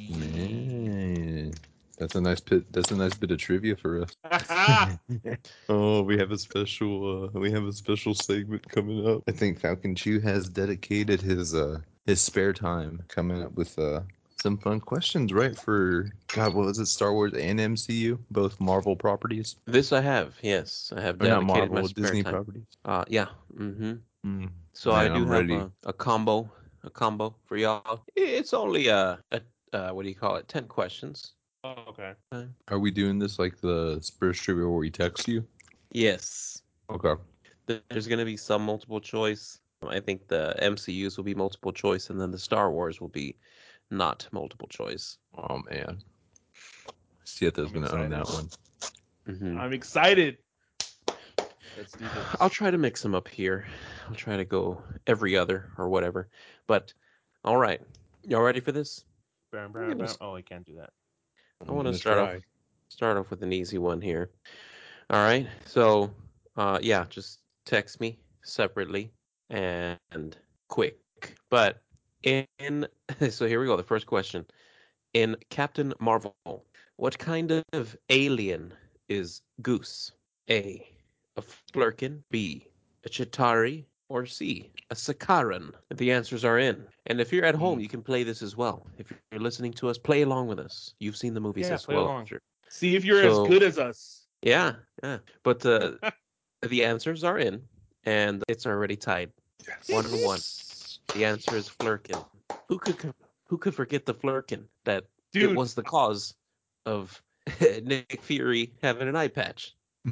man, that's a nice bit. That's a nice bit of trivia for us. oh, we have a special. Uh, we have a special segment coming up. I think Falcon Chew has dedicated his uh his spare time coming up with uh some fun questions, right? For God, what was it? Star Wars and MCU, both Marvel properties. This I have. Yes, I have Or not dedicated my Marvel, Disney time. properties. Uh, yeah. Mm-hmm. Mm. So Man, I do I'm have a, a combo, a combo for y'all. It's only a, a uh, what do you call it? Ten questions. oh, okay Are we doing this like the Spurs trivia where we text you? Yes. Okay. There's going to be some multiple choice. I think the MCUs will be multiple choice, and then the Star Wars will be not multiple choice. Oh man. Siete's I'm gonna own that excited. one. hmm i'm excited let's do this I'll try to mix them up here. I'll try to go every other or whatever. But all right, y'all ready for this? Bam, bam, gonna oh i can't do that I I'm want to gonna start try. off start off with an easy one here. All right. So, uh, yeah, just text me separately and quick. But in so here we go. The first question in Captain Marvel, what kind of alien is Goose? A. A Flerken. B. A Chitauri. or C, a Sakaran? The answers are in. And if you're at home, you can play this as well. If you're listening to us, play along with us. You've seen the movies Yeah, as play well. along. See if you're So- as good as us. Yeah, yeah. But uh, the answers are in, and it's already tied. One and one. The answer is Flerken. Who could who could forget the Flerken that Dude, it was the cause of Nick Fury having an eye patch?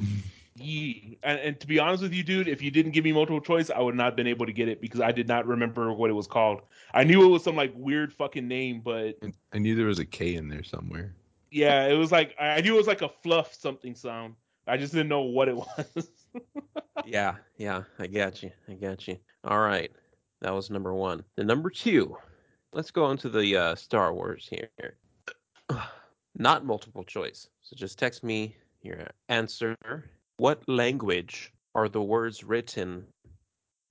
Yee. And, and to be honest with you, dude, if you didn't give me multiple choice, I would not have been able to get it because I did not remember what it was called. I knew it was some like weird fucking name, but I knew there was a K in there somewhere. yeah, it was like I I knew it was like a fluff something sound. I just didn't know what it was. Yeah, yeah, I got you. I got you. All right. That was number one. The number two. Let's go into the uh, Star Wars here. Not multiple choice. So just text me your answer. What language are the words written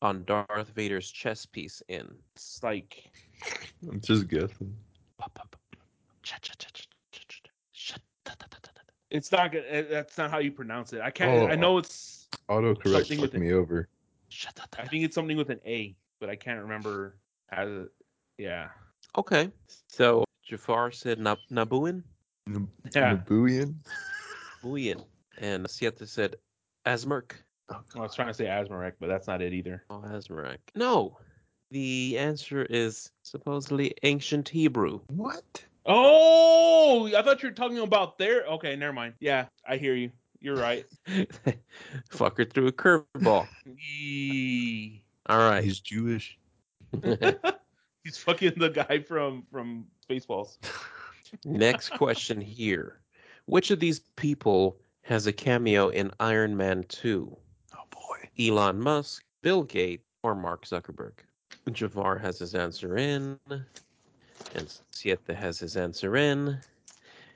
on Darth Vader's chess piece in? it's like I'm just guessing. it's not good. That's not how you pronounce it. I can't. Oh. I know it's. Autocorrect Something with fucked it. me over. I think it's something with an A, but I can't remember how. To, yeah. Okay. So Jafar said Nab- Nabooian. Yeah. Nabooian? Nabooian. And Siete said Asmerk. Oh, I was trying to say Asmarek, but that's not it either. Oh, Asmarek. No. The answer is supposedly ancient Hebrew. What? Oh, I thought you were talking about there. Okay, never mind. Yeah, I hear you. You're right. Fucker threw a curveball. All right. He's Jewish. He's fucking the guy from from Spaceballs. Next question here. Which of these people has a cameo in Iron Man 2? Oh boy. Elon Musk, Bill Gates, or Mark Zuckerberg? Jafar has his answer in, and Siete has his answer in,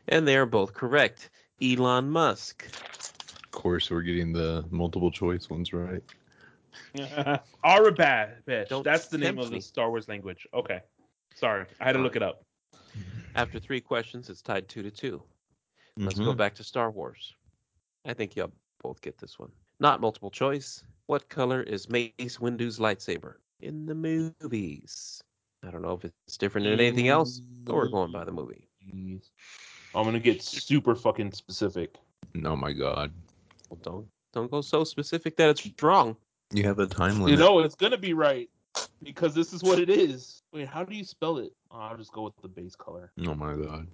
and they are both correct. Elon Musk. Of course, we're getting the multiple choice ones right. Arabad. Don't That's the name tempt of the. Star Wars language. Okay. Sorry, I had to look it up. After three questions, it's tied two to two. Let's go Mhm. back to Star Wars. I think y'all both get this one. Not multiple choice. What color is Mace Windu's lightsaber in the movies? I don't know if it's different than anything else, but we're going by the movie. Jeez. I'm gonna get super fucking specific. Oh my god. Well, don't don't go so specific that it's wrong. You have a time limit. You know it's gonna be right because this is what it is. Wait, how do you spell it? Oh, I'll just go with the base color. Oh my god.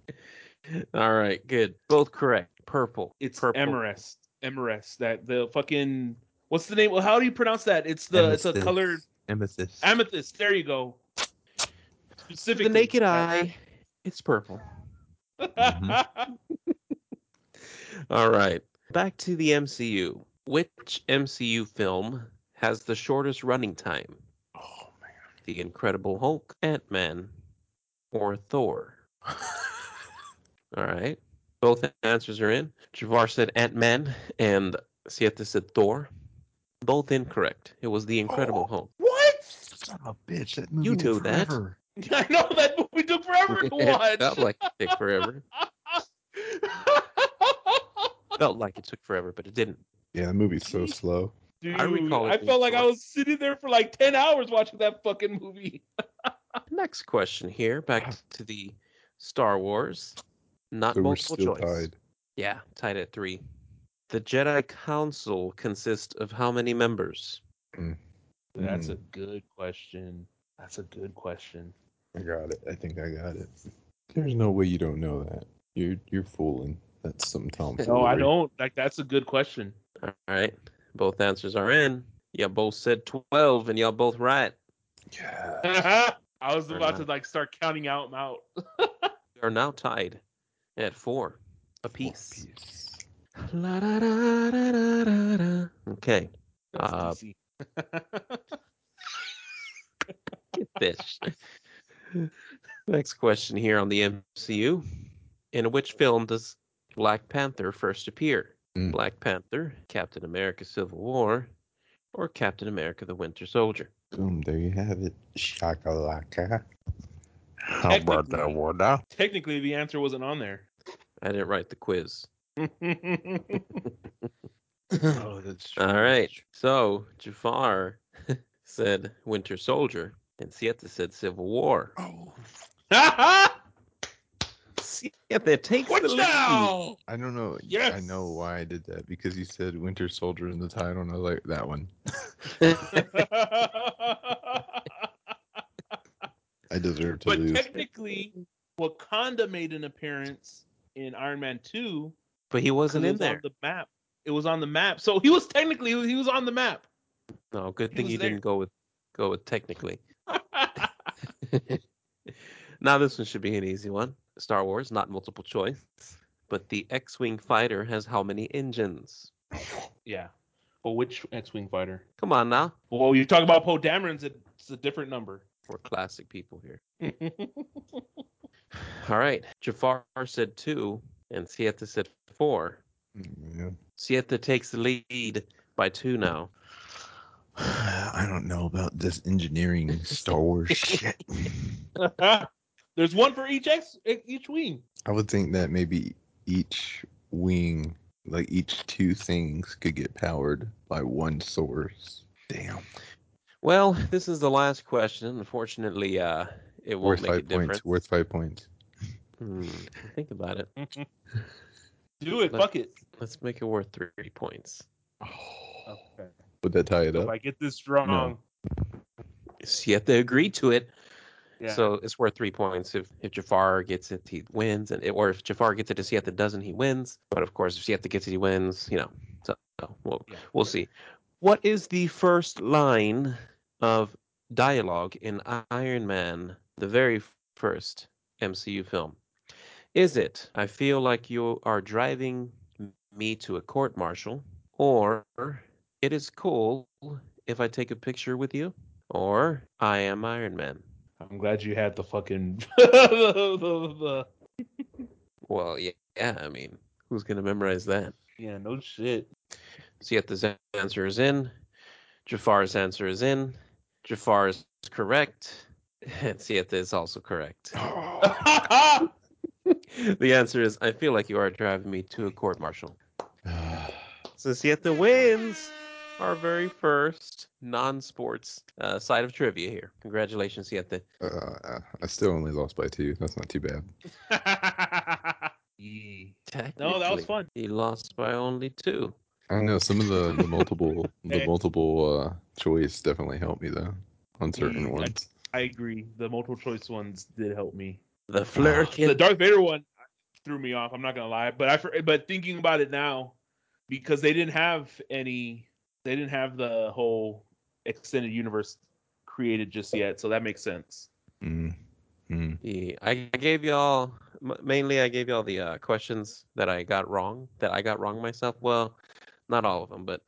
All right, good. Both correct. Purple. It's purple. Emerest. Emerest. That the fucking what's the name? Well, how do you pronounce that? It's the it's a Amethyst. colored Amethyst. amethyst. There you go. To Specifically. the naked eye, it's purple. Mhm. All right. Back to the MCU. Which MCU film has the shortest running time? oh man. The Incredible Hulk, Ant Man, or Thor? All right. Both answers are in. Jafar said Ant Man, and Siete said Thor. Both incorrect. It was The Incredible Oh. Hulk. what? Son of a bitch. That You movie knew took that. Forever. I know that movie took forever to It watch. felt like it took forever. Felt like it took forever, but it didn't. Yeah, that movie's so slow. Dude, I recall it I felt like I was sitting there for like ten hours watching that fucking movie. Next question here. Back to the Star Wars. Not So we're multiple still choice. tied. Yeah, tied at three. The Jedi Council consists of how many members? That's Hmm. a good question. That's a good question. I got it. I think I got it. There's no way you don't know that. You're you're fooling. That's some tomfoolery. No, I don't. Like that's a good question. All right. Both answers are in. Y'all both said 12, and y'all both right. Yeah. I was Or about not. to like start counting out them out. We are now tied at four apiece. Piece. La, da, da, da. Okay. Uh, DC. Get this. Next question here on the MCU. In which film does Black Panther first appear? Mm. Black Panther, Captain America Civil War, or Captain America the Winter Soldier? Boom, there you have it. Shakalaka. How about that Technically- water? Technically, the answer wasn't on there. I didn't write the quiz. Oh, that's All right. So, Jafar said Winter Soldier, and Siete said Civil War. Oh, Siete takes What the lead. now? I don't know. I know why I did that because you said Winter Soldier in the title, and I was like that one. I deserve to but lose. technically, Wakanda made an appearance in Iron Man 2 but he wasn't in was there. on the map. It was on the map. So he was technically he was on the map. No, good he thing was you there. didn't go with go with technically. now this one should be an easy one. Star Wars, not multiple choice. But the X-wing fighter has how many engines? yeah. But which X-wing fighter? Come on now, Well, you talk about Poe Dameron's, it's a different number. we're classic people here. All right, Jafar said two, and Siete said four. Oh, yeah. Siete takes the lead by two now. I don't know about this engineering Star Wars shit. There's one for each X each wing. I would think that maybe each wing, like each two things, could get powered by one source. Damn. Well, this is the last question. Unfortunately, uh, it won't Worth make a five points. difference. Worth five points. Hmm, think about it. Do it. Let- Fuck it. Let's make it worth three points. Okay. Would that tie it So if up? I get this wrong, Siete agreed to it, yeah. so it's worth three points. If if Jafar gets it, he wins, and it, or if Jafar gets it and Siete doesn't, he wins. But of course, if Siete gets it, he wins. You know, so, so we'll Yeah. we'll see. What is the first line of dialogue in Iron Man, the very first MCU film? Is it I feel like you are driving me to a court martial, or it is cool if I take a picture with you, or I am Iron Man? I'm glad you had the fucking the, the, the, Well, yeah, yeah. I mean, who's gonna memorize that? yeah, no shit. Siet's answer is in. Jafar's answer is in. Jafar is correct. And Siete is also correct. the answer is I feel like you are driving me to a court martial. So Siete wins our very first non-sports uh, side of trivia here. Congratulations, you Siete. Uh, I still only lost by two. That's not too bad. Yeah. No, that was fun. He lost by only two. I know. Some of the, the multiple the Hey. multiple uh, choice definitely helped me though on certain Mm, ones. I agree. The multiple choice ones did help me. The Flerken. The Darth Vader one threw me off. I'm not gonna lie, but I for- but thinking about it now, because they didn't have any, they didn't have the whole extended universe created just yet, so that makes sense. Mm. Mm. Yeah, I gave y'all mainly. I gave y'all the uh, questions that I got wrong. That I got wrong myself. Well, not all of them, but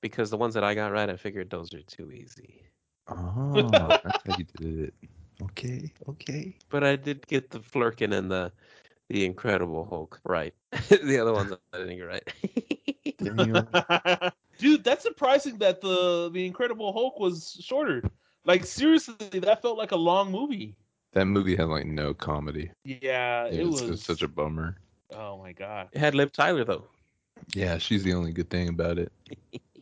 because the ones that I got right, I figured those are too easy. Oh, that's how you did it. Okay, okay. But I did get the Flerken and the the Incredible Hulk right. the other ones I didn't get right. Damn. Dude, that's surprising that the the Incredible Hulk was shorter. Like seriously, that felt like a long movie. that movie had like no comedy. Yeah, It, it was, was, it was such a bummer. Oh my god. it had Liv Tyler though. Yeah, she's the only good thing about it.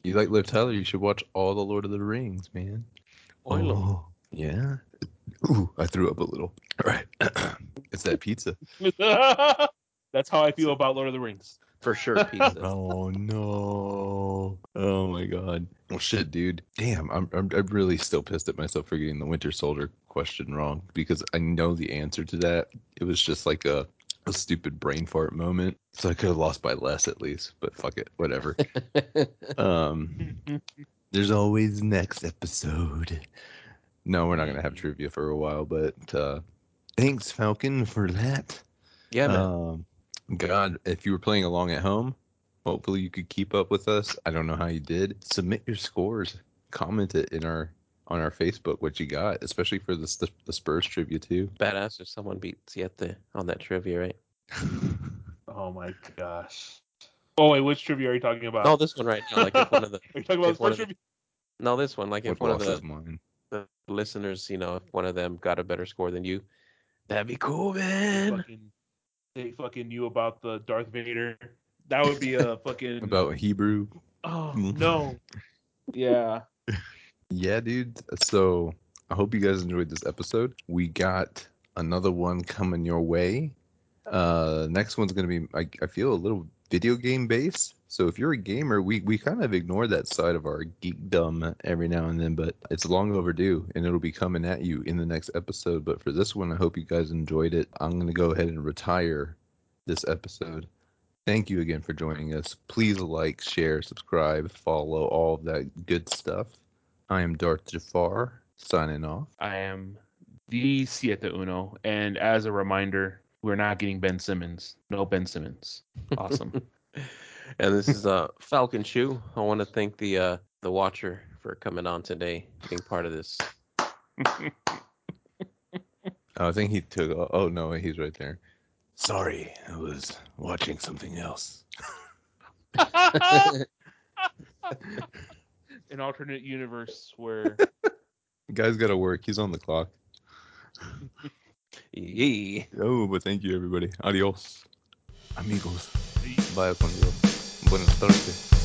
You like Liv Tyler? You should watch all the Lord of the Rings, man. Oil 'em. Oh, yeah. Ooh, I threw up a little. All right, it's that pizza. That's how I feel about Lord of the Rings. For sure. Pizza. Oh no! Oh my god! Well, shit, dude. Damn, I'm, I'm I'm really still pissed at myself for getting the Winter Soldier question wrong because I know the answer to that. It was just like a a stupid brain fart moment. So I could have lost by less at least, but fuck it, whatever. um, there's always next episode. No, we're not gonna have trivia for a while, but uh, thanks Falcon for that. yeah, man. Um, God, if you were playing along at home, hopefully you could keep up with us. I don't know how you did. Submit your scores. Comment it in our on our Facebook what you got, especially for the the Spurs trivia too. Badass if someone beat the on that trivia, right? Oh my gosh. Oh wait, which trivia are you talking about? No, this one right now. Like if one of the are you talking about if the one first of the- trivia? no, this one. Like if What one of the mine? the listeners, you know, if one of them got a better score than you, that'd be cool, man. fucking, they fucking knew about the Darth Vader. That would be a fucking. About Hebrew. Oh no. Yeah. Yeah, dude. So I hope you guys enjoyed this episode. We got another one coming your way. Uh, next one's gonna be I, I feel a little video game based. So if you're a gamer, we we kind of ignore that side of our geekdom every now and then, but it's long overdue, and it'll be coming at you in the next episode. But for this one, I hope you guys enjoyed it. I'm gonna go ahead and retire this episode. Thank you again for joining us. Please like, share, subscribe, follow, all of that good stuff. I am Darth Jafar, signing off. I am the Siete Uno, and as a reminder, we're not getting Ben Simmons. No Ben Simmons. Awesome. And this is uh Falcon Shoe. I want to thank the uh the watcher for coming on today, being part of this. Oh, I think he took. Oh, oh no, he's right there. Sorry, I was watching something else. An alternate universe where Guy's got to work. He's on the clock. Yee. Oh, but thank you, everybody. Adios, amigos. Bye, con Dios. Buenas tardes.